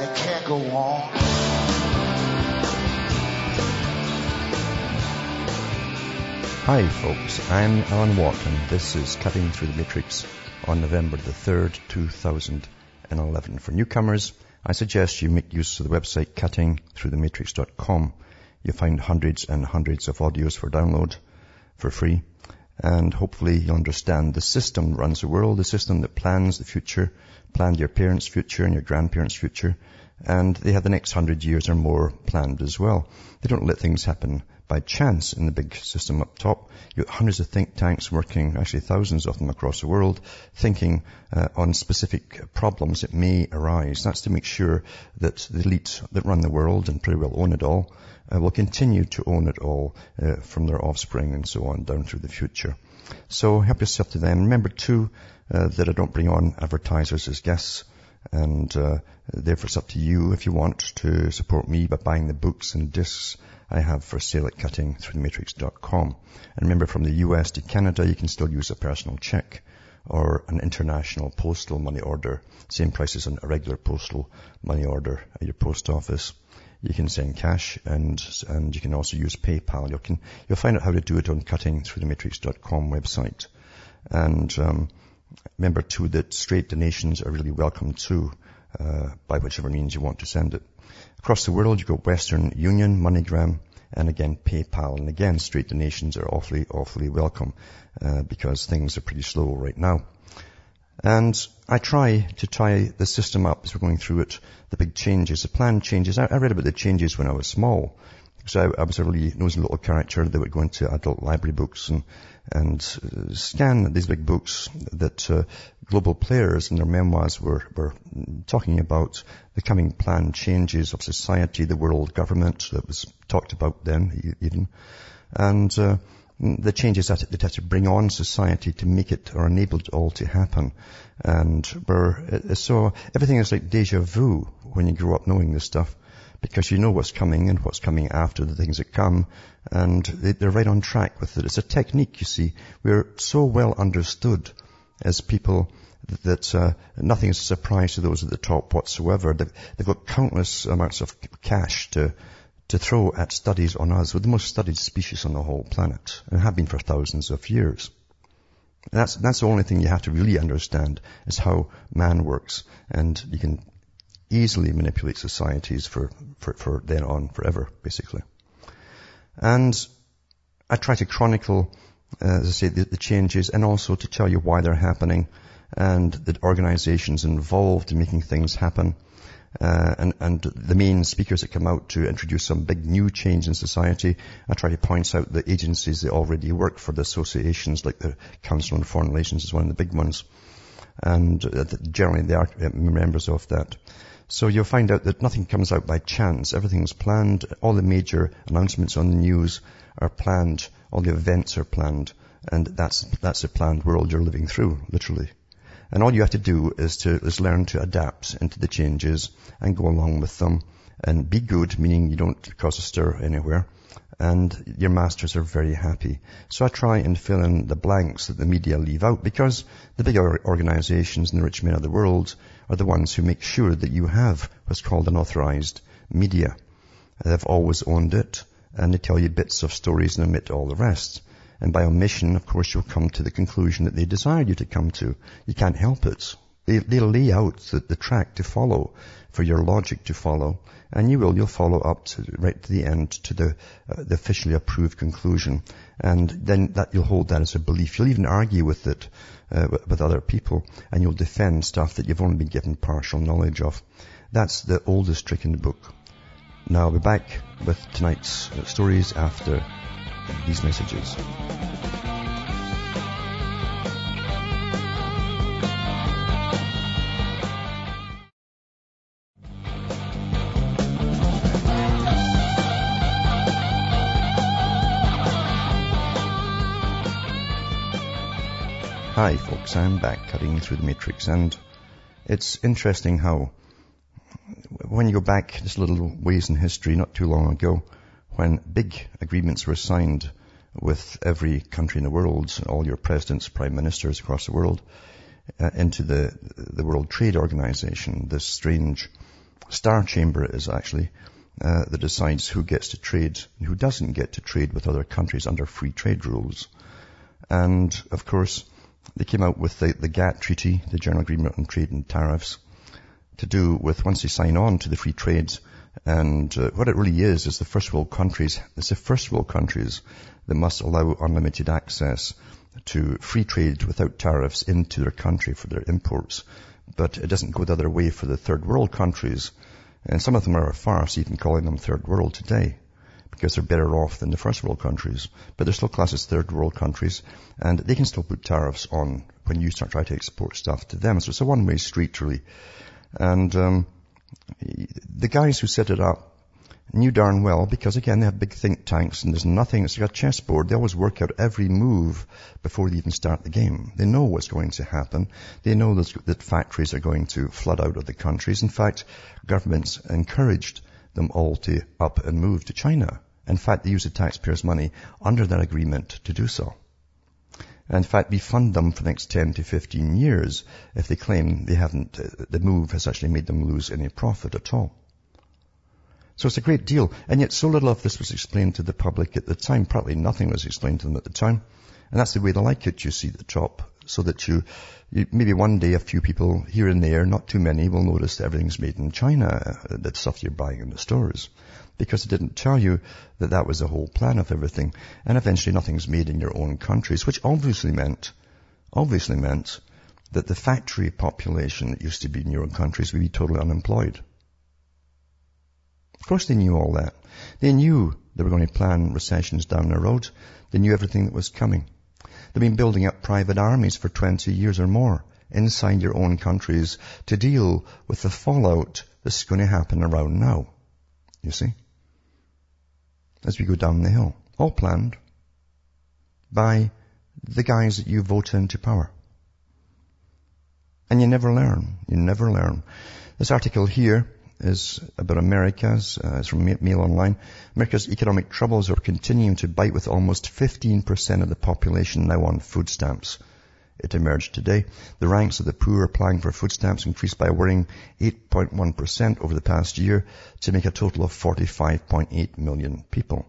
and it can't go on. Hi folks, I'm Alan Watt and this is Cutting Through the Matrix on November the 3rd, 2011. For newcomers, I suggest you make use of the website cuttingthroughthematrix.com. You'll find hundreds and hundreds of audios for download for free. And hopefully you'll understand the system runs the world, the system that plans the future, planned your parents' future and your grandparents' future. And they have the next hundred years or more planned as well. They don't let things happen by chance in the big system up top. You have hundreds of think tanks working, actually thousands of them across the world, thinking uh, on specific problems that may arise. That's to make sure that the elites that run the world and pretty well own it all uh, will continue to own it all uh, from their offspring and so on down through the future. So help yourself to them. Remember too uh, that I don't bring on advertisers as guests and uh, therefore it's up to you if you want to support me by buying the books and discs I have for sale at cuttingthroughthematrix.com. And remember from the US to Canada, you can still use a personal check or an international postal money order. Same price as a regular postal money order at your post office. You can send cash and, and you can also use PayPal. You can, you'll find out how to do it on cuttingthroughthematrix.com website. And, um, remember too that straight donations are really welcome too, uh, by whichever means you want to send it. Across the world, you've got Western Union, MoneyGram, and again PayPal. And again, straight donations are awfully, awfully welcome uh, because things are pretty slow right now. And I try to tie the system up as we're going through it, the big changes, the plan changes. I, I read about the changes when I was small. So I, I was a really nosy little character that would go into adult library books and, and uh, scan these big books that uh, global players in their memoirs were, were talking about the coming plan changes of society, the world government that was talked about then even, and uh, the changes that it had to bring on society to make it or enable it all to happen. And we're, so everything is like deja vu when you grow up knowing this stuff because you know what's coming and what's coming after the things that come and they're right on track with it. It's a technique, you see. We're so well understood as people that uh, nothing is a surprise to those at the top whatsoever. They've got countless amounts of cash to to throw at studies on us. We're the most studied species on the whole planet and have been for thousands of years. That's, that's the only thing you have to really understand is how man works. And you can easily manipulate societies for, for, for then on forever, basically. And I try to chronicle, uh, as I say, the, the changes and also to tell you why they're happening and the organizations involved in making things happen. Uh, and, and the main speakers that come out to introduce some big new change in society, I try to point out the agencies that already work for the associations, like the Council on Foreign Relations is one of the big ones. And uh, generally they are uh, members of that. So you'll find out that nothing comes out by chance. Everything's planned. All the major announcements on the news are planned. All the events are planned. And that's, that's a planned world you're living through, literally. And all you have to do is to is learn to adapt into the changes and go along with them and be good, meaning you don't cause a stir anywhere. And your masters are very happy. So I try and fill in the blanks that the media leave out because the bigger organizations and the rich men of the world are the ones who make sure that you have what's called an authorized media. They've always owned it and they tell you bits of stories and omit all the rest. And by omission, of course, you'll come to the conclusion that they desire you to come to. You can't help it. They, they lay out the, the track to follow for your logic to follow, and you will. You'll follow up to right to the end to the, uh, the officially approved conclusion, and then that you'll hold that as a belief. You'll even argue with it uh, with, with other people, and you'll defend stuff that you've only been given partial knowledge of. That's the oldest trick in the book. Now I'll be back with tonight's uh, stories after these messages. Hi folks, I'm back cutting through the matrix and it's interesting how when you go back just a little ways in history not too long ago, when big agreements were signed with every country in the world, all your presidents, prime ministers across the world, uh, into the, the World Trade Organization, this strange star chamber is actually uh, that decides who gets to trade and who doesn't get to trade with other countries under free trade rules. And of course, they came out with the, the GATT treaty, the General Agreement on Trade and Tariffs, to do with once they sign on to the free trade. And uh, what it really is, is the first world countries, it's the first world countries that must allow unlimited access to free trade without tariffs into their country for their imports. But it doesn't go the other way for the third world countries. And some of them are a farce, even calling them third world today because they're better off than the first world countries. But they're still classed as third world countries, and they can still put tariffs on when you start trying to export stuff to them. So it's a one-way street, really. And um, the guys who set it up knew darn well, because again, they have big think tanks and there's nothing, it's like a chessboard. They always work out every move before they even start the game. They know what's going to happen. They know that factories are going to flood out of the countries. In fact, governments encouraged them all to up and move to China. In fact, they use the taxpayers' money under that agreement to do so. In fact, we fund them for the next 10 to 15 years if they claim they haven't, uh, the move has actually made them lose any profit at all. So it's a great deal. And yet so little of this was explained to the public at the time. Probably nothing was explained to them at the time. And that's the way they like it, you see, the top. So that you, you, maybe one day a few people here and there, not too many, will notice that everything's made in China, uh, that stuff you're buying in the stores because it didn't tell you that that was the whole plan of everything. And eventually nothing's made in your own countries, which obviously meant, obviously meant that the factory population that used to be in your own countries would be totally unemployed. Of course they knew all that. They knew they were going to plan recessions down the road. They knew everything that was coming. They've been building up private armies for 20 years or more inside your own countries to deal with the fallout that's going to happen around now. You see? As we go down the hill. All planned by the guys that you vote into power. And you never learn. You never learn. This article here is about America's, uh, it's from Mail Online. America's economic troubles are continuing to bite with almost 15% of the population now on food stamps. It emerged today. The ranks of the poor applying for food stamps increased by a worrying 8.1% over the past year to make a total of 45.8 million people.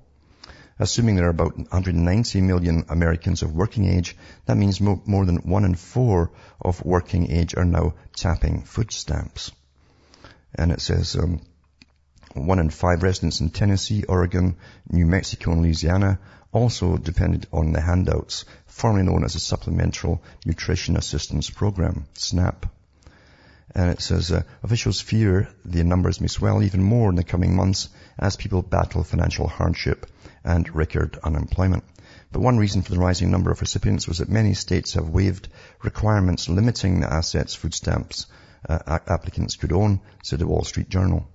Assuming there are about 190 million Americans of working age, that means mo- more than one in four of working age are now tapping food stamps. And it says, um, one in five residents in Tennessee, Oregon, New Mexico, and Louisiana also depended on the handouts, formerly known as the Supplemental Nutrition Assistance Program, SNAP. And it says, uh, officials fear the numbers may swell even more in the coming months as people battle financial hardship and record unemployment. But one reason for the rising number of recipients was that many states have waived requirements limiting the assets food stamps uh, applicants could own, said the Wall Street Journal.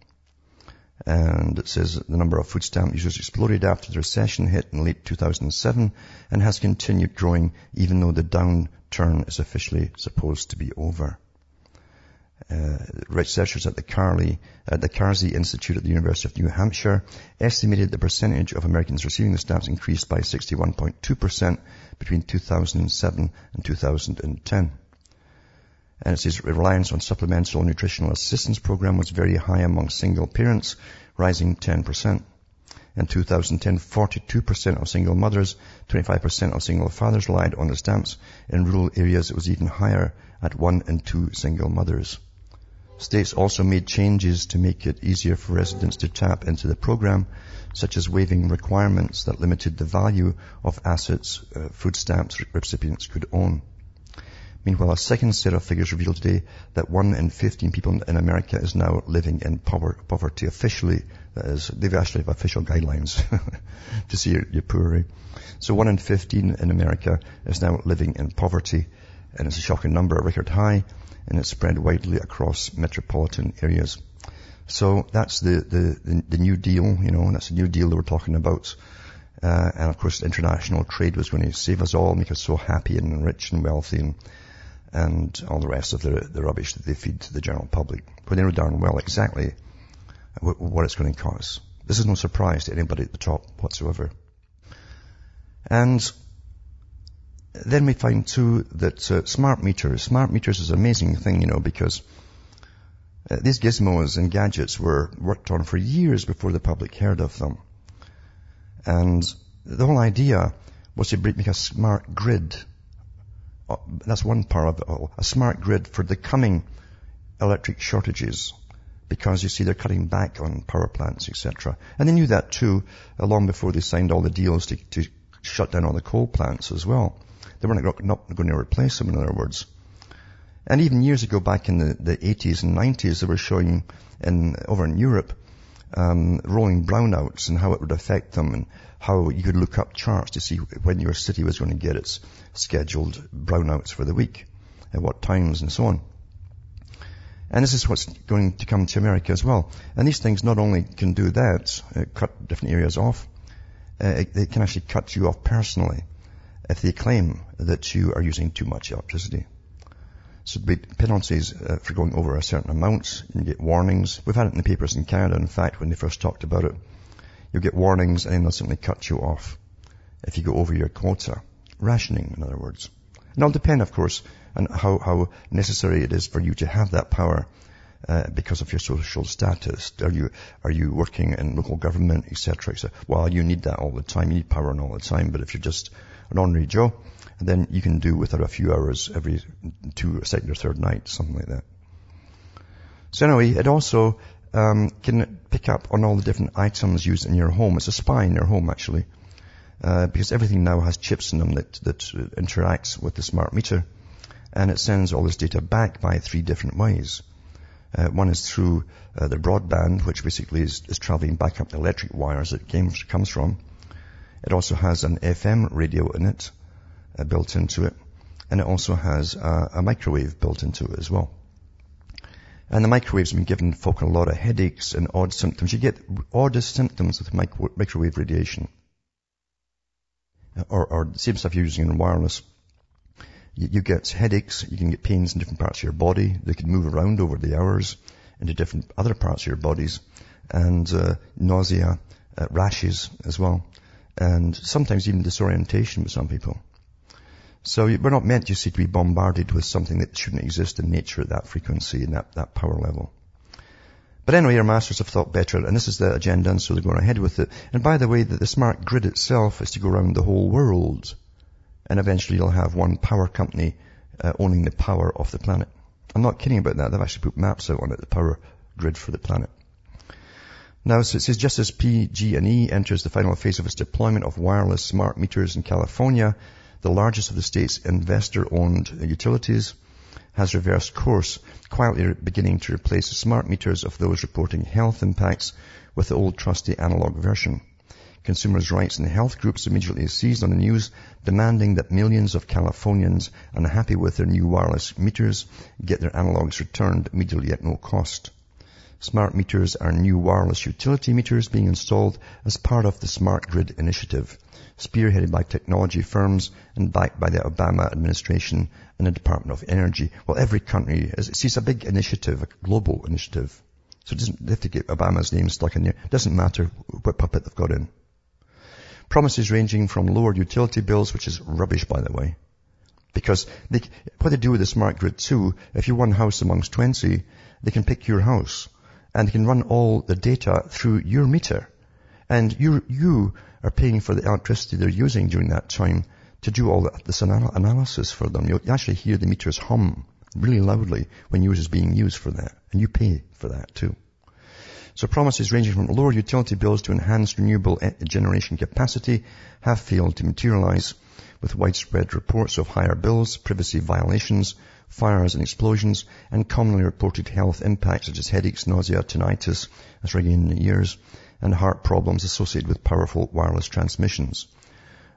And it says the number of food stamp users exploded after the recession hit in late 2007 and has continued growing even though the downturn is officially supposed to be over. Uh, researchers at the Carly, at the Carsey Institute at the University of New Hampshire estimated the percentage of Americans receiving the stamps increased by 61.2% between 2007 and 2010. And it says reliance on supplemental nutritional assistance program was very high among single parents, rising 10%. In 2010, 42% of single mothers, 25% of single fathers relied on the stamps. In rural areas, it was even higher at one in two single mothers. States also made changes to make it easier for residents to tap into the program, such as waiving requirements that limited the value of assets uh, food stamps recipients could own. Meanwhile, a second set of figures revealed today that one in 15 people in America is now living in poverty officially. That is, they've actually have official guidelines to see you're poor. So one in 15 in America is now living in poverty, and it's a shocking number, a record high, and it's spread widely across metropolitan areas. So that's the, the, the, the new deal, you know, that's the new deal that we're talking about. Uh, and of course, international trade was going to save us all, make us so happy and rich and wealthy and, and all the rest of the, the rubbish that they feed to the general public. They know darn well exactly what, what it's going to cost. This is no surprise to anybody at the top whatsoever. And then we find too that uh, smart meters, smart meters is an amazing thing, you know, because uh, these gizmos and gadgets were worked on for years before the public heard of them. And the whole idea was to make a smart grid. Uh, that's one part of it all. A smart grid for the coming electric shortages. Because you see, they're cutting back on power plants, etc. And they knew that too, long before they signed all the deals to, to shut down all the coal plants as well. They weren't going to replace them, in other words. And even years ago, back in the, the 80s and 90s, they were showing in, over in Europe, um, rolling brownouts and how it would affect them and how you could look up charts to see when your city was going to get its scheduled brownouts for the week, at what times and so on. And this is what's going to come to America as well. And these things not only can do that, uh, cut different areas off, uh, they can actually cut you off personally if they claim that you are using too much electricity. So there'd be penalties uh, for going over a certain amount. You get warnings. We've had it in the papers in Canada, in fact, when they first talked about it. You'll get warnings and they'll simply cut you off if you go over your quota. Rationing, in other words. And it'll depend, of course, on how, how necessary it is for you to have that power uh, because of your social status. Are you are you working in local government, etc., etc. Well, you need that all the time. You need power all the time. But if you're just an ordinary Joe, then you can do without a few hours every two, second or third night, something like that. So anyway, it also um, can pick up on all the different items used in your home. It's a spy in your home, actually, uh, because everything now has chips in them that that interacts with the smart meter, and it sends all this data back by three different ways. Uh, one is through uh, the broadband, which basically is, is, traveling back up the electric wires it came, comes from. It also has an FM radio in it, uh, built into it. And it also has uh, a microwave built into it as well. And the microwave's been giving folk a lot of headaches and odd symptoms. You get oddest symptoms with micro- microwave radiation. Or, or the same stuff you're using in wireless. You, you, get headaches, you can get pains in different parts of your body. They can move around over the hours into different other parts of your bodies. And uh, nausea, uh, rashes as well. And sometimes even disorientation with some people. So we're not meant, you see, to be bombarded with something that shouldn't exist in nature at that frequency and that, that power level. But anyway, our masters have thought better, and this is the agenda, and so they're going ahead with it. And by the way, that the smart grid itself is to go around the whole world, and eventually you'll have one power company uh, owning the power of the planet. I'm not kidding about that. They've actually put maps out on it, the power grid for the planet. Now, so it says just as PG&E enters the final phase of its deployment of wireless smart meters in California, the largest of the state's investor-owned utilities, has reversed course, quietly beginning to replace smart meters of those reporting health impacts with the old trusty analog version. Consumers' rights and health groups immediately seized on the news, demanding that millions of Californians unhappy with their new wireless meters get their analogs returned immediately at no cost. Smart meters are new wireless utility meters being installed as part of the Smart Grid initiative spearheaded by technology firms and backed by the Obama administration and the Department of Energy. Well, every country is, a big initiative, a global initiative. So it doesn't, they have to get Obama's name stuck in there. It doesn't matter what puppet they've got in. Promises ranging from lower utility bills, which is rubbish, by the way. Because they, what they do with the smart grid too, if you one house amongst 20, they can pick your house and they can run all the data through your meter. And you, you are paying for the electricity they're using during that time to do all this analysis for them. You'll actually hear the meters hum really loudly when yours is being used for that. And you pay for that too. So promises ranging from lower utility bills to enhanced renewable generation capacity have failed to materialize with widespread reports of higher bills, privacy violations, fires and explosions, and commonly reported health impacts such as headaches, nausea, tinnitus, as ringing in the ears, and heart problems associated with powerful wireless transmissions.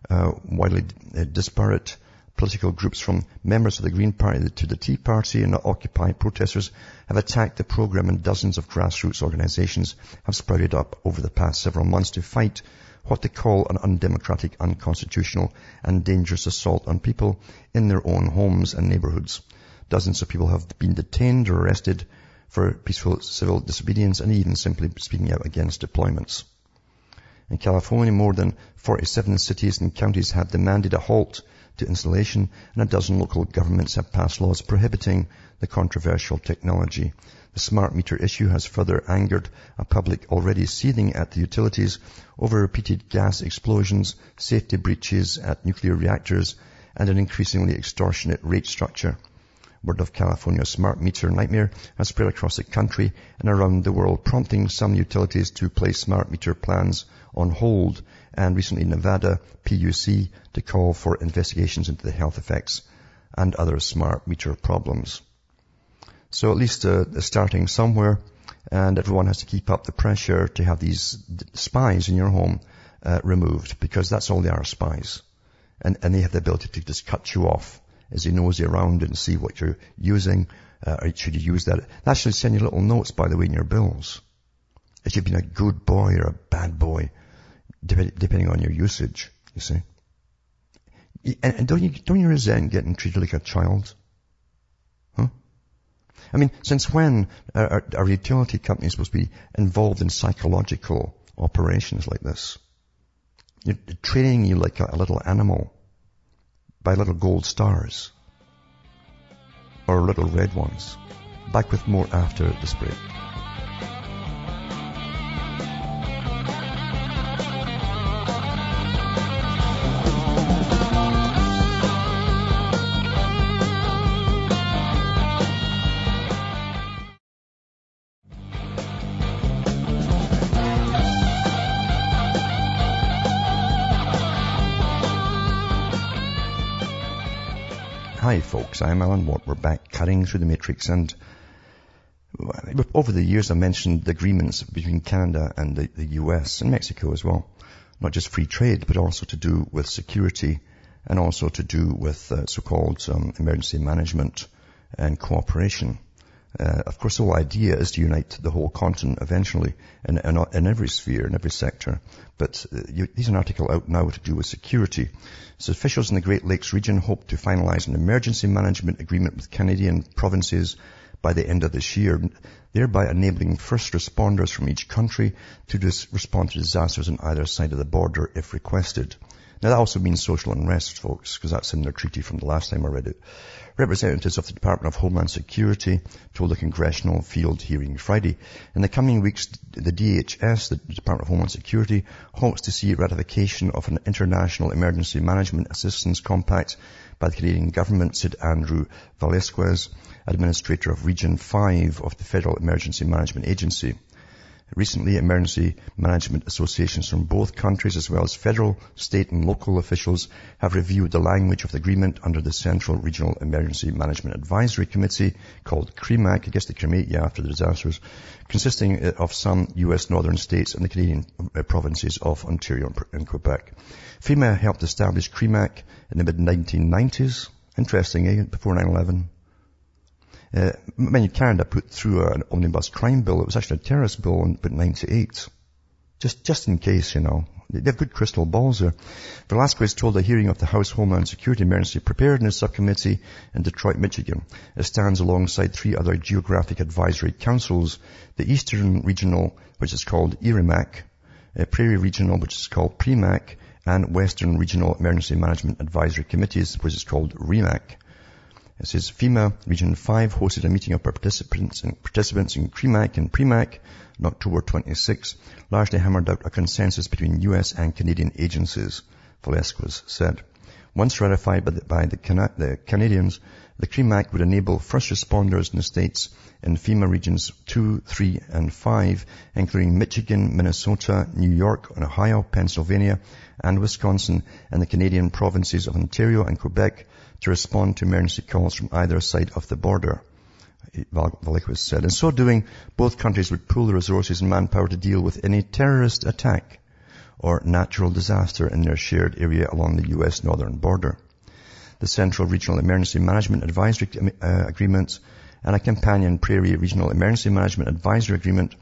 Uh, widely uh, disparate political groups from members of the Green Party to the Tea Party and Occupy protesters have attacked the program and dozens of grassroots organizations have sprouted up over the past several months to fight what they call an undemocratic, unconstitutional and dangerous assault on people in their own homes and neighborhoods. Dozens of people have been detained or arrested for peaceful civil disobedience and even simply speaking out against deployments. In California, more than 47 cities and counties have demanded a halt to installation and a dozen local governments have passed laws prohibiting the controversial technology. The smart meter issue has further angered a public already seething at the utilities over repeated gas explosions, safety breaches at nuclear reactors, and an increasingly extortionate rate structure. Word of California's smart meter nightmare has spread across the country and around the world, prompting some utilities to place smart meter plans on hold and recently Nevada PUC to call for investigations into the health effects and other smart meter problems. So at least uh, starting somewhere and everyone has to keep up the pressure to have these spies in your home uh, removed because that's all they are, spies. And, and they have the ability to just cut you off as he nosy around and see what you're using. Uh, should you use that? That should send you little notes, by the way, in your bills. If you've been a good boy or a bad boy, depending on your usage, you see. And, and don't you, don't you resent getting treated like a child? Huh? I mean, since when are, are utility companies supposed to be involved in psychological operations like this? You're training you like a, a little animal by little gold stars or little red ones. Back with more after this break. Folks, I'm Alan Watt. We're back cutting through the matrix and over the years I've mentioned the agreements between Canada and the, the US and Mexico as well. Not just free trade, but also to do with security and also to do with uh, so-called um, emergency management and cooperation. Uh, of course, the whole idea is to unite the whole continent eventually in, in, in every sphere, in every sector. But uh, you, there's an article out now to do with security. So officials in the Great Lakes region hope to finalize an emergency management agreement with Canadian provinces by the end of this year, thereby enabling first responders from each country to respond to disasters on either side of the border if requested. Now that also means social unrest, folks, because that's in their treaty from the last time I read it. Representatives of the Department of Homeland Security told a congressional field hearing Friday. In the coming weeks, the DHS, the Department of Homeland Security, hopes to see ratification of an international emergency management assistance compact by the Canadian government, said Andrew Velasquez, administrator of Region 5 of the Federal Emergency Management Agency. Recently, emergency management associations from both countries as well as federal, state and local officials have reviewed the language of the agreement under the Central Regional Emergency Management Advisory Committee called CREMAC, I guess the CREMAT, yeah, after the disasters, consisting of some U.S. northern states and the Canadian uh, provinces of Ontario and Quebec. FEMA helped establish CREMAC in the mid-1990s. Interesting? Before 9-11. Uh, when Canada put through an omnibus crime bill, it was actually a terrorist bill in about 98. Just, just in case, you know. They have good crystal balls there. Velasquez told a hearing of the House Homeland Security Emergency Preparedness Subcommittee in Detroit, Michigan. It stands alongside three other geographic advisory councils, the Eastern Regional, which is called ERIMAC, uh, Prairie Regional, which is called PREMAC, and Western Regional Emergency Management Advisory Committees, which is called REMAC. It says FEMA Region 5 hosted a meeting of participants and participants in CREMAC and PREMAC on October 26, largely hammered out a consensus between US and Canadian agencies, Velasquez said. Once ratified by the, by the, Cana- the Canadians, the CREMAC would enable first responders in the states in FEMA regions 2, 3, and 5, including Michigan, Minnesota, New York, Ohio, Pennsylvania, and Wisconsin, and the Canadian provinces of Ontario and Quebec to respond to emergency calls from either side of the border. Velasquez said. In so doing, both countries would pool the resources and manpower to deal with any terrorist attack or natural disaster in their shared area along the U.S. northern border. The Central Regional Emergency Management Advisory uh, Agreement and a companion Prairie Regional Emergency Management Advisory Agreement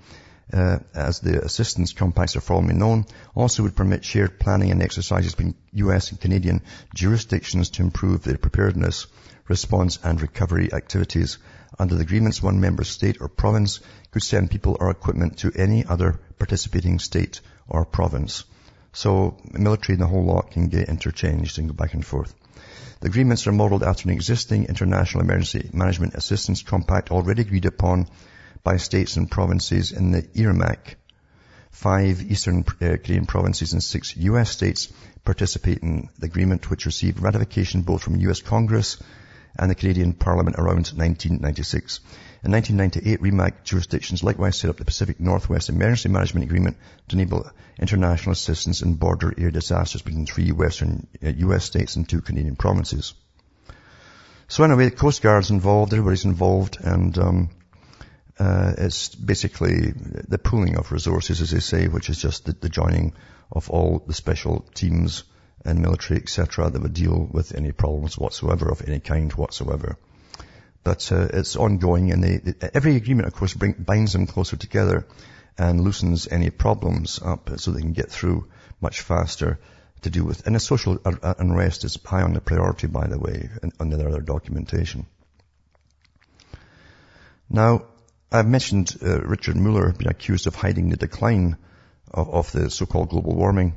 uh, as the assistance compacts are formally known, also would permit shared planning and exercises between US and Canadian jurisdictions to improve their preparedness, response and recovery activities. Under the agreements, one member state or province could send people or equipment to any other participating state or province. So military and the whole lot can get interchanged and go back and forth. The agreements are modeled after an existing international emergency management assistance compact already agreed upon by states and provinces in the ERMAC. Five Eastern uh, Canadian provinces and six U.S. states participate in the agreement, which received ratification both from U.S. Congress and the Canadian Parliament around 1996. In 1998, REMAC jurisdictions likewise set up the Pacific Northwest Emergency Management Agreement to enable international assistance in border air disasters between three western US uh, states and two Canadian provinces. So anyway, the Coast Guard's involved, everybody's involved, and um, uh, it's basically the pooling of resources, as they say, which is just the, the joining of all the special teams and military, etc., that would deal with any problems whatsoever of any kind whatsoever. But uh, it's ongoing, and they, they, every agreement, of course, bring, binds them closer together and loosens any problems up so they can get through much faster to do with. And the social unrest is high on the priority, by the way, under their documentation. Now, I've mentioned uh, Richard Muller being accused of hiding the decline of, of the so-called global warming.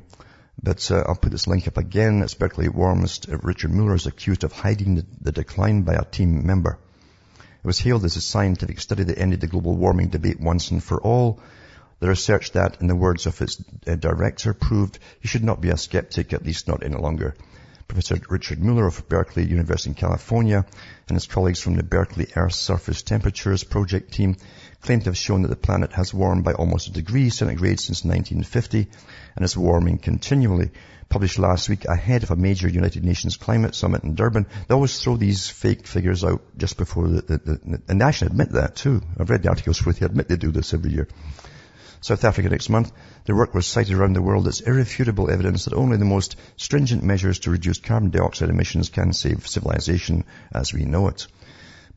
But uh, I'll put this link up again. It's Berkeley warmist uh, Richard Muller is accused of hiding the, the, decline by a team member. It was hailed as a scientific study that ended the global warming debate once and for all. The research that, in the words of its uh, director, proved you should not be a skeptic, at least not any longer. Professor Richard Muller of Berkeley University in California and his colleagues from the Berkeley Earth Surface Temperatures Project team claim to have shown that the planet has warmed by almost a degree centigrade since 1950 and is warming continually. Published last week ahead of a major United Nations climate summit in Durban. They always throw these fake figures out just before the, the, the and they actually admit that too. I've read the articles where they admit they do this every year. South Africa next month. Their work was cited around the world as irrefutable evidence that only the most stringent measures to reduce carbon dioxide emissions can save civilization as we know it.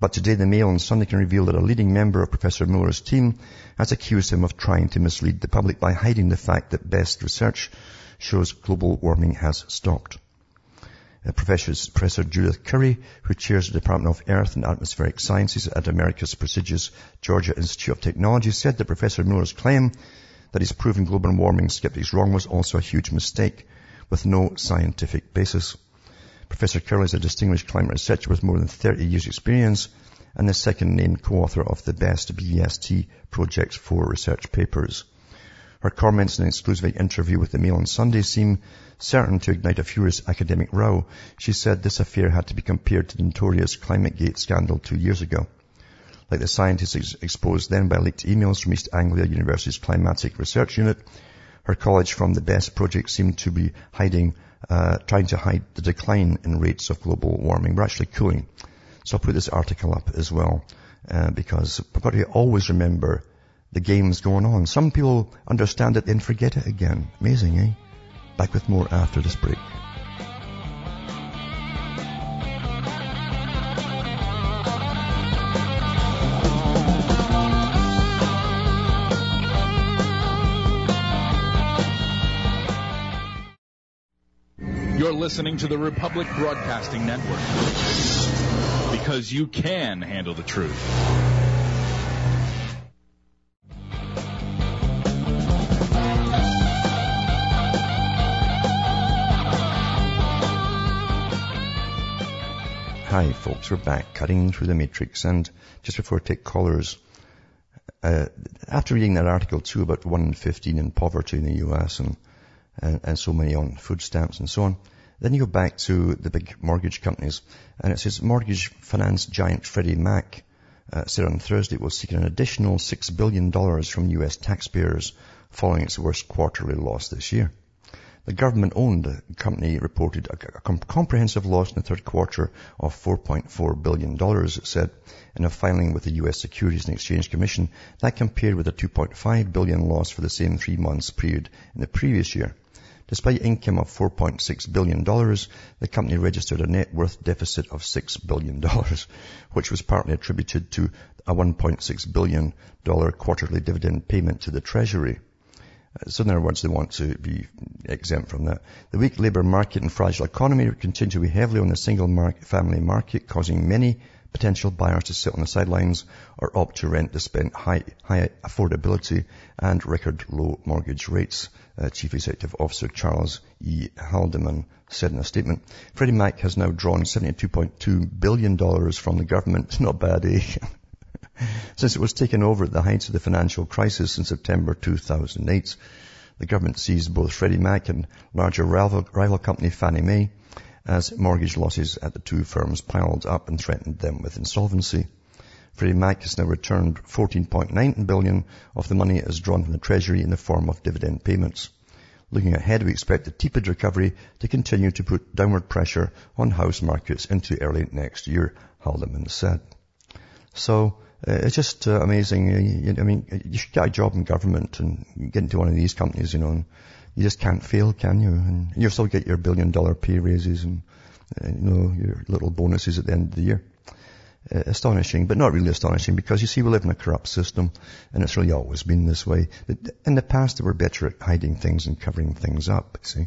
But today the Mail on Sunday can reveal that a leading member of Professor Muller's team has accused him of trying to mislead the public by hiding the fact that best research shows global warming has stopped. Uh, Professor, Judith Curry, who chairs the Department of Earth and Atmospheric Sciences at America's prestigious Georgia Institute of Technology, said that Professor Muller's claim that he's proven global warming skeptics wrong was also a huge mistake with no scientific basis. Professor Curry is a distinguished climate researcher with more than 30 years experience and the second named co-author of the best BEST projects for research papers. Her comments in an exclusive interview with the Mail on Sunday seem certain to ignite a furious academic row. She said this affair had to be compared to the notorious ClimateGate scandal two years ago. Like the scientists ex- exposed then by leaked emails from East Anglia University's Climatic Research Unit, her college from the BEST project seemed to be hiding, uh, trying to hide the decline in rates of global warming. We're actually cooling. So I'll put this article up as well, uh, because we've got to always remember the game's going on. Some people understand it, then forget it again. Amazing, eh? Back with more after this break. You're listening to the Republic Broadcasting Network because you can handle the truth. Hi folks, we're back cutting through the matrix and just before I take callers, uh, after reading that article too about 1 in 15 in poverty in the US and, and, and so many on food stamps and so on, then you go back to the big mortgage companies and it says mortgage finance giant Freddie Mac uh, said on Thursday it was seeking an additional $6 billion from US taxpayers following its worst quarterly loss this year. The government-owned company reported a comprehensive loss in the third quarter of $4.4 billion, it said, in a filing with the U.S. Securities and Exchange Commission. That compared with a 2.5 billion loss for the same three months period in the previous year. Despite income of $4.6 billion, the company registered a net worth deficit of $6 billion, which was partly attributed to a $1.6 billion quarterly dividend payment to the Treasury. So in other words, they want to be exempt from that. The weak labour market and fragile economy continue to be heavily on the single market, family market, causing many potential buyers to sit on the sidelines or opt to rent despite high, high affordability and record low mortgage rates. Uh, Chief Executive Officer Charles E. Haldeman said in a statement, Freddie Mac has now drawn $72.2 billion from the government. It's Not bad, eh? Since it was taken over at the height of the financial crisis in September 2008, the government seized both Freddie Mac and larger rival, rival company Fannie Mae as mortgage losses at the two firms piled up and threatened them with insolvency. Freddie Mac has now returned 14.9 billion of the money has drawn from the Treasury in the form of dividend payments. Looking ahead, we expect the tepid recovery to continue to put downward pressure on house markets into early next year, Haldeman said. So, it's just uh, amazing. I mean, you should get a job in government and get into one of these companies, you know, and you just can't fail, can you? And you still get your billion dollar pay raises and, uh, you know, your little bonuses at the end of the year. Uh, astonishing, but not really astonishing because you see we live in a corrupt system and it's really always been this way. In the past they were better at hiding things and covering things up, You see.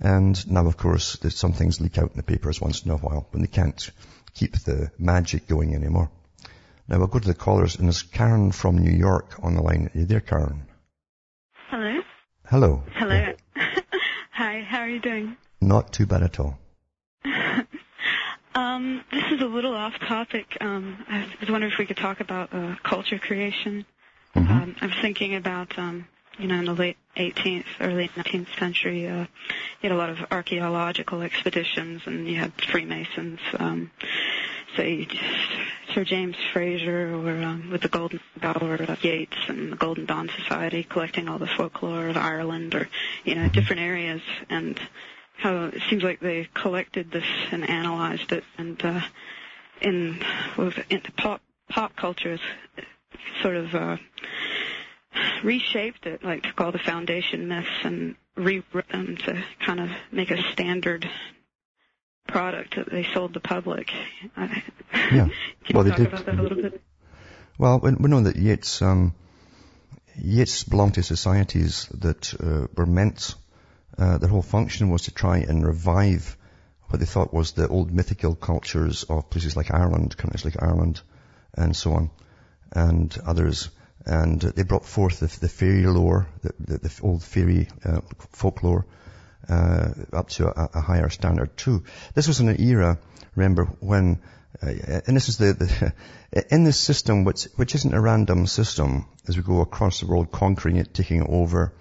And now of course some things leak out in the papers once in a while when they can't keep the magic going anymore. Now we'll go to the callers and there's Karen from New York on the line. Are you there, Karen? Hello. Hello. Hello. Hi, how are you doing? Not too bad at all. um, this is a little off topic. Um, I was wondering if we could talk about uh, culture creation. Mm-hmm. Um, I was thinking about, um, you know, in the late 18th, early 19th century, uh, you had a lot of archaeological expeditions, and you had Freemasons, um, say Sir James Frazer or um, with the Golden Bough uh, Yeats and the Golden Dawn Society collecting all the folklore of Ireland or you know different areas and how it seems like they collected this and analyzed it and uh, in was in pop pop cultures sort of uh, reshaped it like took all the foundation myths and rewrote them to kind of make a standard product that they sold the public. Yeah. Can well, you they talk did. about that a little bit? Well, we, we know that Yeats, um, Yeats belonged to societies that uh, were meant, uh, their whole function was to try and revive what they thought was the old mythical cultures of places like Ireland, countries like Ireland, and so on, and others. And they brought forth the, the fairy lore, the, the, the old fairy uh, folklore, uh, up to a, a, higher standard too. This was an era, remember, when, uh, and this is the, the in this system, which, which isn't a random system, as we go across the world, conquering it, taking it over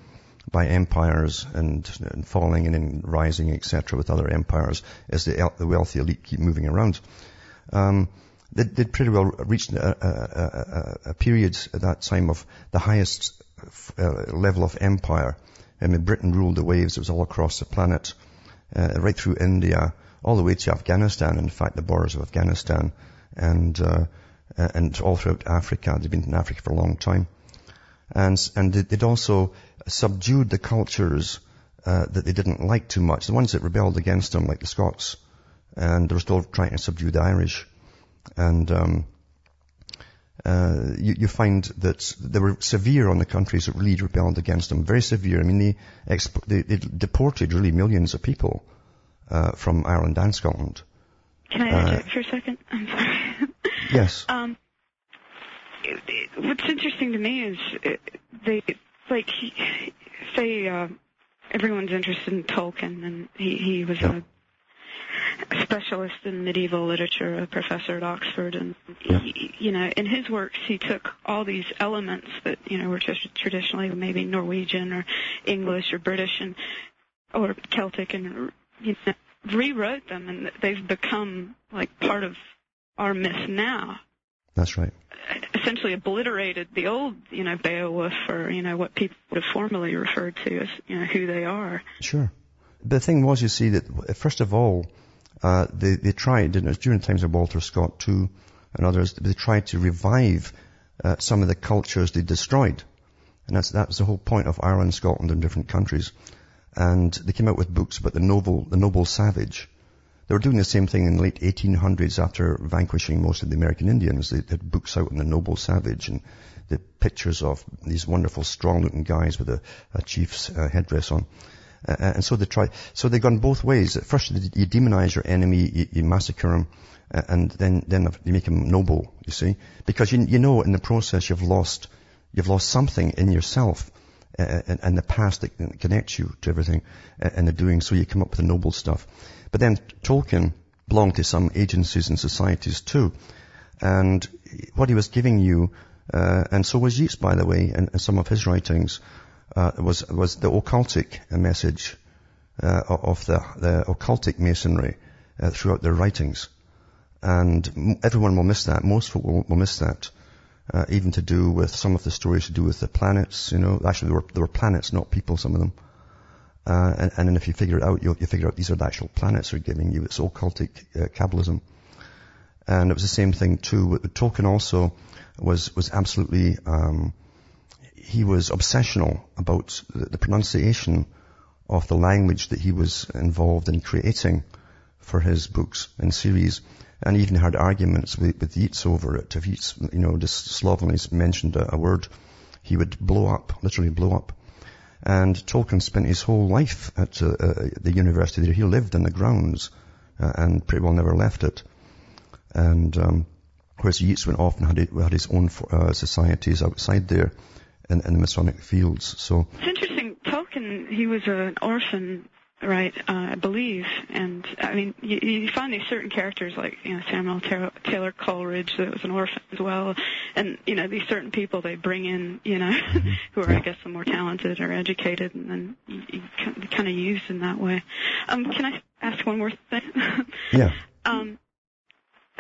by empires and, and falling and then rising, etc., with other empires as the, the wealthy elite keep moving around. Um, they, would pretty well reached a, a, a, a, period at that time of the highest uh, level of empire I mean, Britain ruled the waves. It was all across the planet, uh, right through India, all the way to Afghanistan. In fact, the borders of Afghanistan, and uh, and all throughout Africa. They've been in Africa for a long time, and and they'd also subdued the cultures uh, that they didn't like too much. The ones that rebelled against them, like the Scots, and they were still trying to subdue the Irish, and um, uh, you, you, find that they were severe on the countries that really rebelled against them. Very severe. I mean, they, exp- they, they deported really millions of people uh, from Ireland and Scotland. Can I interject uh, for a second? I'm sorry. yes. Um, it, it, what's interesting to me is it, they like say uh, everyone's interested in Tolkien, and he he was yep. a specialist in medieval literature, a professor at Oxford, and yeah. he, you know, in his works he took all these elements that you know were just traditionally maybe Norwegian or English or British and or Celtic, and you know, rewrote them, and they've become like part of our myth now. That's right. Essentially obliterated the old, you know, Beowulf or you know what people would have formerly referred to as you know who they are. Sure. The thing was, you see, that first of all, uh, they, they tried, and it was during the times of Walter Scott too, and others, they tried to revive uh, some of the cultures they destroyed. And that's, that was the whole point of Ireland, Scotland, and different countries. And they came out with books about the noble, the noble savage. They were doing the same thing in the late 1800s after vanquishing most of the American Indians. They had books out on the noble savage and the pictures of these wonderful, strong-looking guys with a, a chief's uh, headdress on. Uh, and so they try, so they've gone both ways. First you demonize your enemy, you, you massacre him, uh, and then, then you make him noble, you see? Because you, you know in the process you've lost, you've lost something in yourself uh, and, and, the past that connects you to everything and the doing, so you come up with the noble stuff. But then Tolkien belonged to some agencies and societies too. And what he was giving you, uh, and so was Yeats, by the way, in, in some of his writings, uh, was was the occultic message uh, of the, the occultic masonry uh, throughout their writings, and everyone will miss that. Most folk will, will miss that. Uh, even to do with some of the stories to do with the planets, you know, actually there were, there were planets, not people, some of them. Uh, and, and, then if you figure it out, you'll, you figure out these are the actual planets are giving you. It's occultic uh, Kabbalism. And it was the same thing too. Tolkien also was, was absolutely, um, he was obsessional about the pronunciation of the language that he was involved in creating for his books and series. And even had arguments with, with Yeats over it. If Yeats, you know, just slovenly mentioned a, a word, he would blow up, literally blow up. And Tolkien spent his whole life at uh, uh, the university there. He lived in the grounds uh, and pretty well never left it. And um, whereas Yeats went off and had, had his own uh, societies outside there in, in the Masonic fields. So it's interesting. Tolkien, he was an orphan, right? Uh, I believe, and I mean, you, you find these certain characters like you know Samuel Taylor, Taylor Coleridge that was an orphan as well, and you know these certain people they bring in, you know, who are I guess the more talented or educated, and then you, you kind of used in that way. Um, can I ask one more thing? yeah. Um,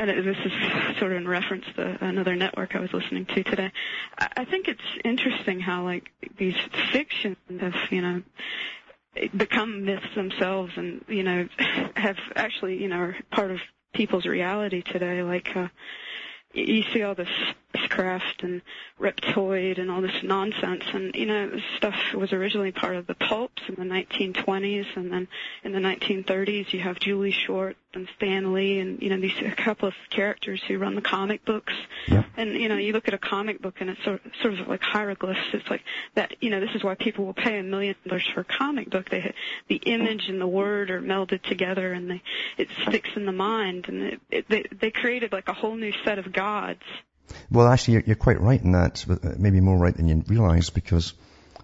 and this is sort of in reference to another network I was listening to today. I think it's interesting how like these fictions have, you know, become myths themselves and, you know, have actually, you know, are part of people's reality today. Like, uh, you see all this spacecraft and reptoid and all this nonsense. And you know this stuff was originally part of the pulps in the 1920s and then in the 1930s you have Julie Schwartz and Stan Lee and you know these a couple of characters who run the comic books. Yeah. and you know you look at a comic book and it's sort of, sort of like hieroglyphs. It's like that you know this is why people will pay a million dollars for a comic book. They the image and the word are melded together and they it sticks in the mind. And it, it, they they created like a whole new set of gods well, actually, you're, you're quite right in that, but uh, maybe more right than you realize, because,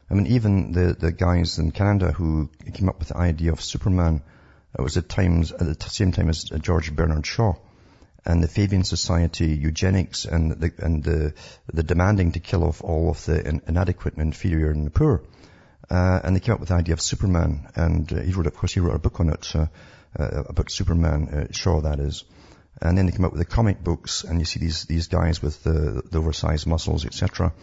I mean, even the, the guys in Canada who came up with the idea of Superman, it was at times, at the same time as uh, George Bernard Shaw, and the Fabian Society, eugenics, and the, and the, the demanding to kill off all of the inadequate and inferior and the poor. Uh, and they came up with the idea of Superman, and uh, he wrote, of course, he wrote a book on it, uh, uh about Superman, Shaw that is. And then they come up with the comic books, and you see these these guys with the, the oversized muscles, etc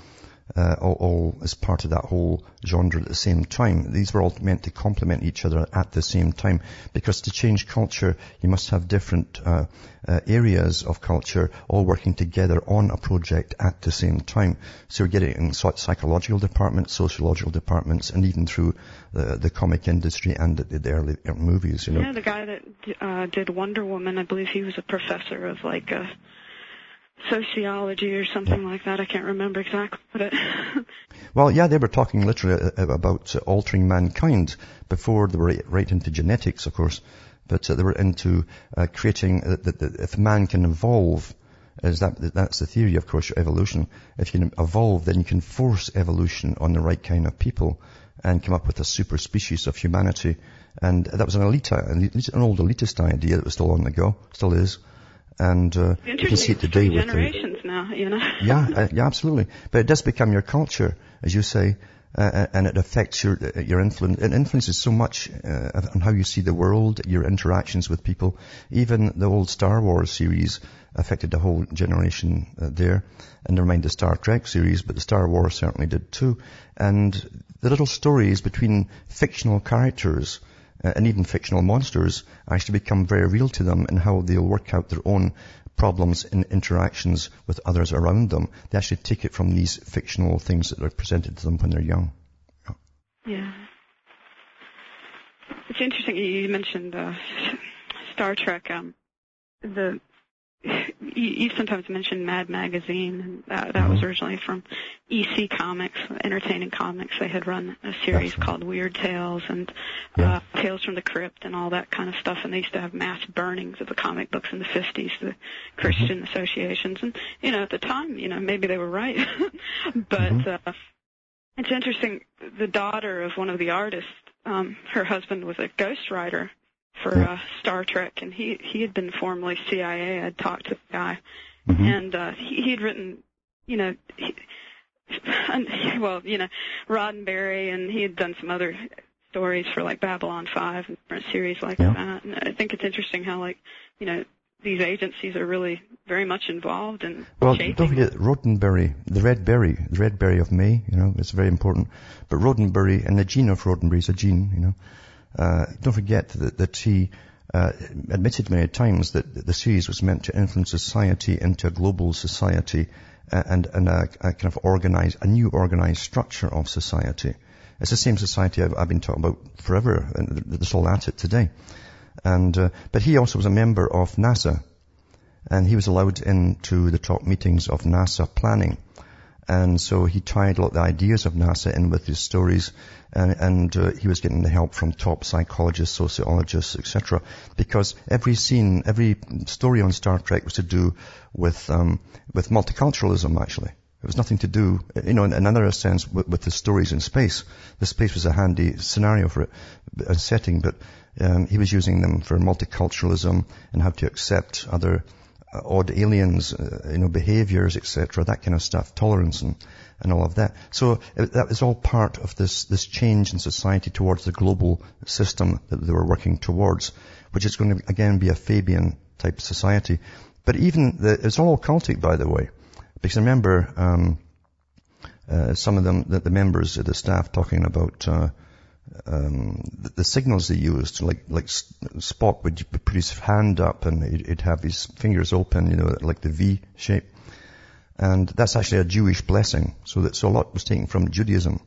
uh, all, all, as part of that whole genre at the same time. These were all meant to complement each other at the same time, because to change culture, you must have different uh, uh, areas of culture all working together on a project at the same time. So you're getting in psychological departments, sociological departments, and even through the, the comic industry and the, the early movies. You know. Yeah, the guy that uh, did Wonder Woman, I believe he was a professor of like. Uh sociology or something yeah. like that. I can't remember exactly. But well, yeah, they were talking literally uh, uh, about altering mankind before they were right into genetics, of course. But uh, they were into uh, creating that if man can evolve, is that that's the theory, of course, evolution. If you can evolve, then you can force evolution on the right kind of people and come up with a super species of humanity. And that was an elite, an old elitist idea that was still on the go, still is. And uh, you can see it today with generations the, now, you know. yeah, uh, yeah, absolutely. But it does become your culture, as you say, uh, uh and it affects your uh, your influence. It influences so much uh, on how you see the world, your interactions with people. Even the old Star Wars series affected the whole generation uh, there. And never mind the Star Trek series, but the Star Wars certainly did too. And the little stories between fictional characters and even fictional monsters actually become very real to them and how they'll work out their own problems in interactions with others around them. They actually take it from these fictional things that are presented to them when they're young. Yeah. it's interesting you mentioned uh, Star Trek. Um, the you, sometimes mention Mad Magazine, and that, that was mm-hmm. originally from EC Comics, Entertaining Comics. They had run a series right. called Weird Tales and yeah. uh, Tales from the Crypt and all that kind of stuff. And they used to have mass burnings of the comic books in the 50s, the Christian mm-hmm. associations. And, you know, at the time, you know, maybe they were right. but mm-hmm. uh, it's interesting, the daughter of one of the artists, um, her husband was a ghostwriter for uh, Star Trek, and he he had been formerly CIA. I'd talked to the guy, mm-hmm. and uh, he he'd written, you know, he, well, you know, Roddenberry, and he had done some other stories for like Babylon 5 and different series like yeah. that. And I think it's interesting how like, you know, these agencies are really very much involved in well, shaping. don't forget Roddenberry, the red berry, the red berry of May, you know, it's very important. But Roddenberry and the gene of Roddenberry is a gene, you know. Uh, don't forget that, that he uh, admitted many times that the series was meant to influence society into a global society uh, and, and a, a, kind of organized, a new organized structure of society. It's the same society I've, I've been talking about forever, and they're all at it today. And, uh, but he also was a member of NASA, and he was allowed into the top meetings of NASA planning. And so he tied a lot of the ideas of NASA in with his stories, and, and uh, he was getting the help from top psychologists, sociologists, etc. Because every scene, every story on Star Trek was to do with um, with multiculturalism. Actually, it was nothing to do, you know, in another sense, with, with the stories in space. The space was a handy scenario for it, a setting, but um, he was using them for multiculturalism and how to accept other odd aliens, uh, you know, behaviors, etc., that kind of stuff, tolerance and, and all of that. So it, that was all part of this, this change in society towards the global system that they were working towards, which is going to again be a Fabian type society. But even the, it's all occultic, by the way, because I remember um, uh, some of them, the, the members of the staff talking about uh, um, the, the, signals they used, like like Spock would put his hand up and he'd, he'd, have his fingers open, you know, like the V shape, and that's actually a Jewish blessing. So that so a lot was taken from Judaism,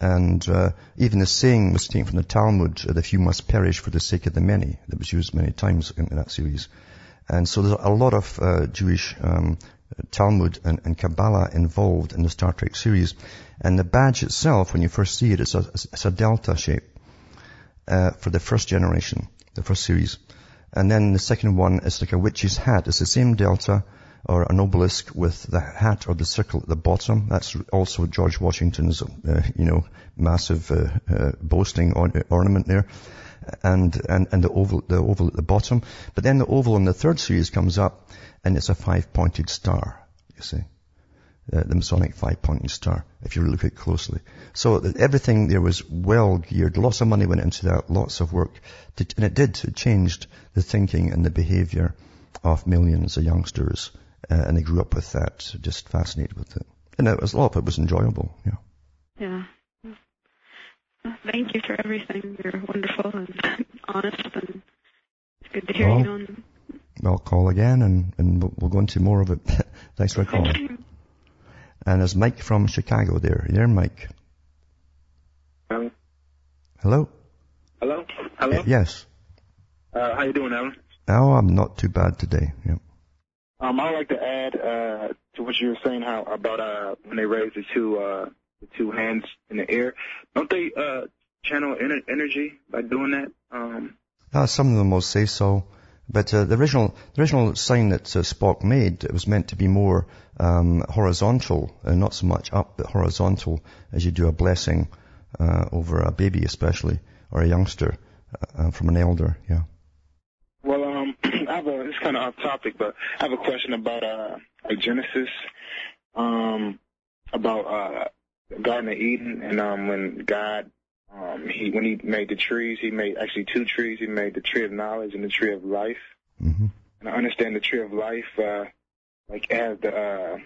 and uh, even the saying was taken from the Talmud: "The few must perish for the sake of the many." That was used many times in, in that series, and so there's a lot of uh, Jewish um, Talmud and, and, Kabbalah involved in the Star Trek series. And the badge itself, when you first see it, it's a, it's a delta shape uh, for the first generation, the first series. And then the second one is like a witch's hat. It's the same delta or an obelisk with the hat or the circle at the bottom. That's also George Washington's, uh, you know, massive uh, uh boasting ornament there. And, and, and the oval, the oval at the bottom. But then the oval in the third series comes up and it's a five-pointed star, you see. Uh, the Masonic five-pointed star, if you look at it closely. So everything there was well geared. Lots of money went into that, lots of work. To, and it did. It changed the thinking and the behavior of millions of youngsters. Uh, and they grew up with that, just fascinated with it. And it was, a lot of it was enjoyable, yeah. Yeah. Thank you for everything. You're wonderful and honest, and it's good to hear well, you on I'll call again and, and we'll go into more of it. Thanks for calling. And there's Mike from Chicago there. You there, Mike? Hello? Hello? Hello? Hello? Uh, yes. Uh, how you doing, Alan? Oh, I'm not too bad today. Yep. Um, I'd like to add uh, to what you were saying how about uh, when they raised the two uh, the two hands in the air. Don't they uh, channel ener- energy by doing that? Um, uh, some of them will say so. But uh, the original the original sign that uh, Spock made it was meant to be more um, horizontal, uh, not so much up, but horizontal, as you do a blessing uh, over a baby, especially or a youngster uh, from an elder. Yeah. Well, um, I have a it's kind of off topic, but I have a question about uh, Genesis, um, about uh, Garden of Eden, and um, when God um, he when he made the trees, he made actually two trees. He made the tree of knowledge and the tree of life. Mm-hmm. And I understand the tree of life, uh, like as the uh,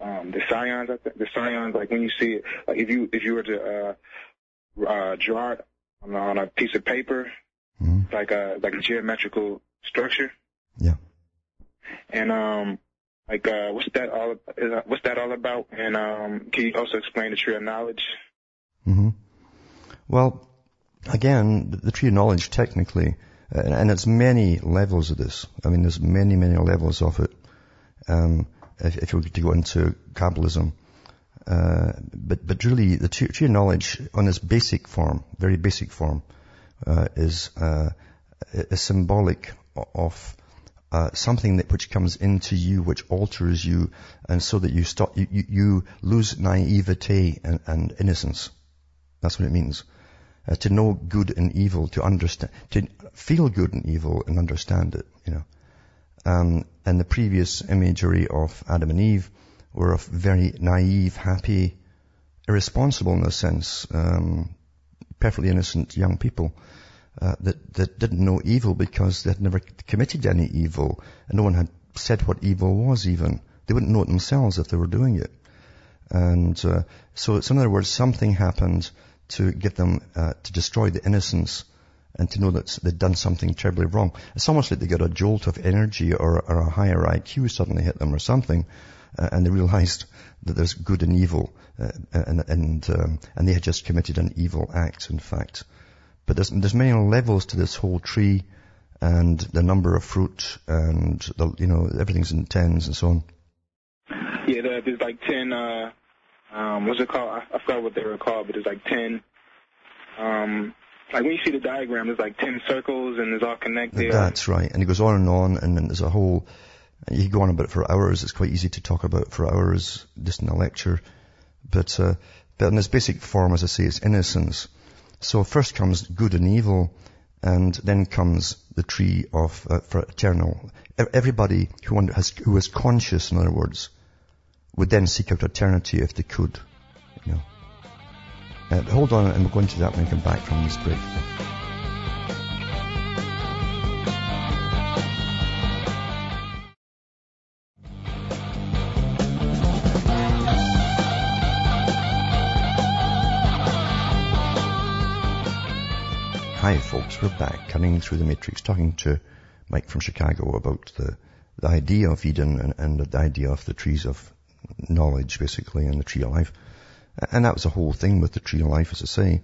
um, the scions. I think the scions, like when you see it, like if you if you were to uh, uh, draw it on, on a piece of paper, mm-hmm. like a like a geometrical structure. Yeah. And um, like uh, what's that all? Is, what's that all about? And um, can you also explain the tree of knowledge? Mm-hmm. Well, again, the tree of knowledge technically, uh, and it's many levels of this. I mean, there's many, many levels of it. Um, if, if you were to go into Kabbalism, uh, but but really, the tree, tree, of knowledge on its basic form, very basic form, uh, is uh, symbolic of uh, something that which comes into you, which alters you, and so that you stop, you, you, lose naivete and, and, innocence. That's what it means. Uh, to know good and evil, to understand, to feel good and evil and understand it, you know. Um, and the previous imagery of Adam and Eve were of very naive, happy, irresponsible in a sense, um, perfectly innocent young people uh, that, that didn't know evil because they had never committed any evil and no one had said what evil was even. They wouldn't know it themselves if they were doing it. And uh, so, in other words, something happened to get them uh, to destroy the innocence and to know that they'd done something terribly wrong. It's almost like they got a jolt of energy or, or a higher IQ suddenly hit them or something, uh, and they realized that there's good and evil, uh, and and um, and they had just committed an evil act, in fact. But there's, there's many levels to this whole tree and the number of fruit and the, you know, everything's in tens and so on. Yeah, there's like 10, uh, um, what's it called? I, I forgot what they were called, but there's like 10, um, like when you see the diagram, there's like 10 circles and it's all connected. That's right. And it goes on and on and then there's a whole, you can go on about it for hours. It's quite easy to talk about for hours just in a lecture. But, uh, but in its basic form, as I say, it's innocence. So first comes good and evil, and then comes the tree of uh, for eternal. Everybody who has who is conscious, in other words, would then seek out eternity if they could. You know. Uh, hold on, and we'll go into that when we come back from this break. Hi folks, we're back cutting through the matrix talking to Mike from Chicago about the, the idea of Eden and, and the idea of the trees of knowledge basically and the tree of life. And that was the whole thing with the tree of life, as I say,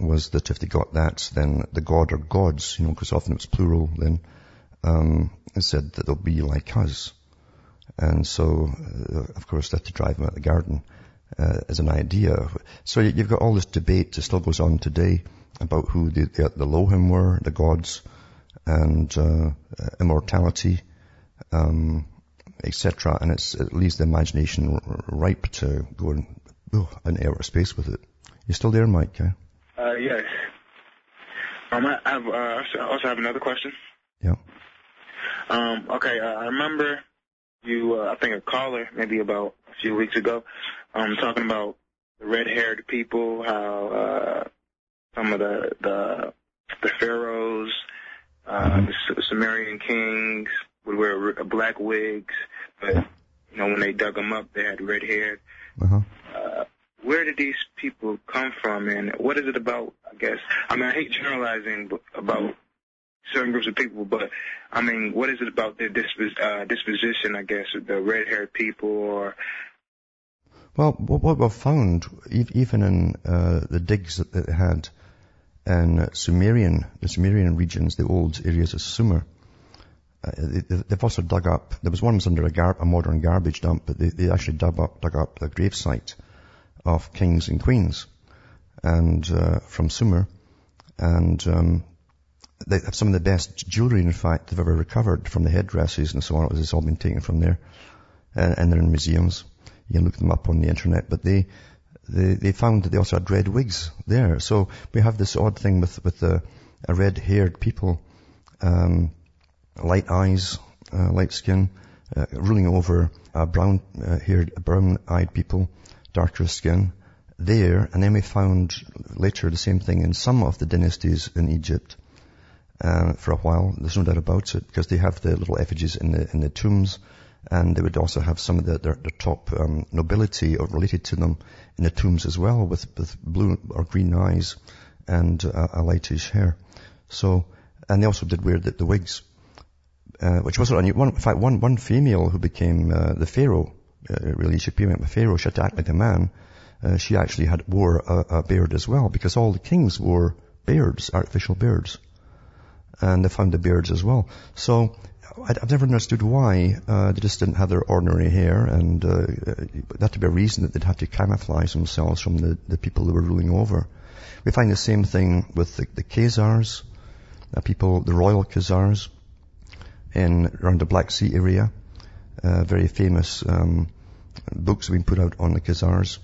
was that if they got that, then the god or gods, you know, because often it was plural then, um, said that they'll be like us. And so, uh, of course, they had to drive them out of the garden uh, as an idea. So you've got all this debate that still goes on today about who the, the, the Elohim were, the gods, and uh, immortality, um, etc. And it's it leaves the imagination ripe to go in, oh, in outer space with it. You still there, Mike? Yeah. Uh, yes. Um, I have uh, also have another question. Yeah. Um, okay, uh, I remember you, uh, I think a caller, maybe about a few weeks ago, um, talking about the red-haired people, how uh, some of the the, the pharaohs, uh, mm-hmm. the Sumerian kings would wear black wigs, but you know when they dug them up, they had red hair. Uh-huh. Uh, where did these people come from, and what is it about? I guess I mean I hate generalizing about certain groups of people, but I mean, what is it about their dispos- uh, disposition? I guess the red-haired people, or well, what we've found, even in uh, the digs that they had in Sumerian, the Sumerian regions, the old areas of Sumer. Uh, they, have also dug up, there was one was under a, gar- a modern garbage dump, but they, they actually dug up, dug up the gravesite of kings and queens and uh, from Sumer. And um, they have some of the best jewelry, in fact, they've ever recovered from the headdresses and so on. It's all been taken from there. And, and they're in museums. You can look them up on the internet. But they, they, they found that they also had red wigs there. So we have this odd thing with, with the uh, red-haired people, um, light eyes, uh, light skin, uh, ruling over brown-haired, uh, brown-eyed people, darker skin there. And then we found later the same thing in some of the dynasties in Egypt. Uh, for a while, there's no doubt about it, because they have the little effigies in the in the tombs, and they would also have some of the, their, their top um, nobility or related to them in the tombs as well with, with blue or green eyes and uh, a lightish hair. So, and they also did wear the, the wigs, uh, which wasn't unusual. in fact, one, one female who became uh, the pharaoh, uh, really, she became a pharaoh, she had to act like a man. Uh, she actually had wore a, a, beard as well because all the kings wore beards, artificial beards. And they found the beards as well. So I've never understood why uh, they just didn't have their ordinary hair, and uh, that had to be a reason that they'd have to camouflage themselves from the, the people they were ruling over. We find the same thing with the, the Khazars, uh, people, the royal Khazars, in around the Black Sea area. Uh, very famous um, books have been put out on the Khazars.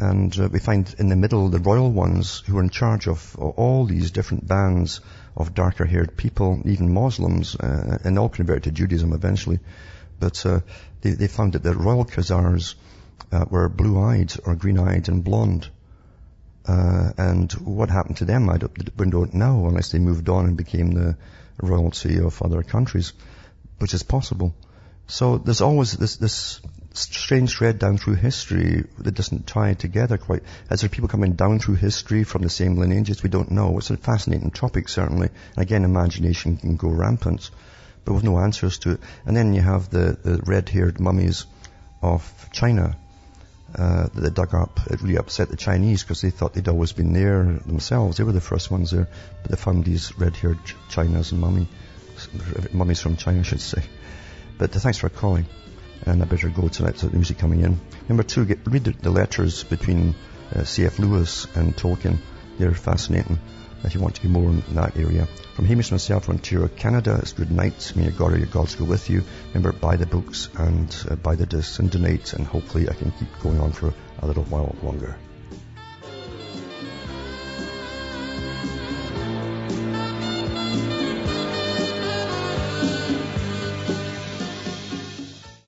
And uh, we find in the middle the royal ones who are in charge of all these different bands of darker haired people, even Muslims, uh, and all converted to Judaism eventually. But uh, they, they, found that the royal Khazars uh, were blue eyed or green eyed and blonde. Uh, and what happened to them, I don't, we don't know unless they moved on and became the royalty of other countries, which is possible. So there's always this, this strange thread down through history that doesn't tie together quite. As there people coming down through history from the same lineages, we don't know. It's a fascinating topic, certainly. Again, imagination can go rampant, but with no answers to it. And then you have the, the red-haired mummies of China uh, that they dug up. It really upset the Chinese because they thought they'd always been there themselves. They were the first ones there, but they found these red-haired Chinas and mummy, mummies from China, I should say. But uh, thanks for calling and I better go to let the music coming in. Number two, get, read the, the letters between uh, C.S. Lewis and Tolkien. They're fascinating if you want to be more in that area. From Hamish myself, Ontario, Canada, it's good night. May your God or your gods go with you. Remember, buy the books and uh, buy the discs and donate, and hopefully I can keep going on for a little while longer.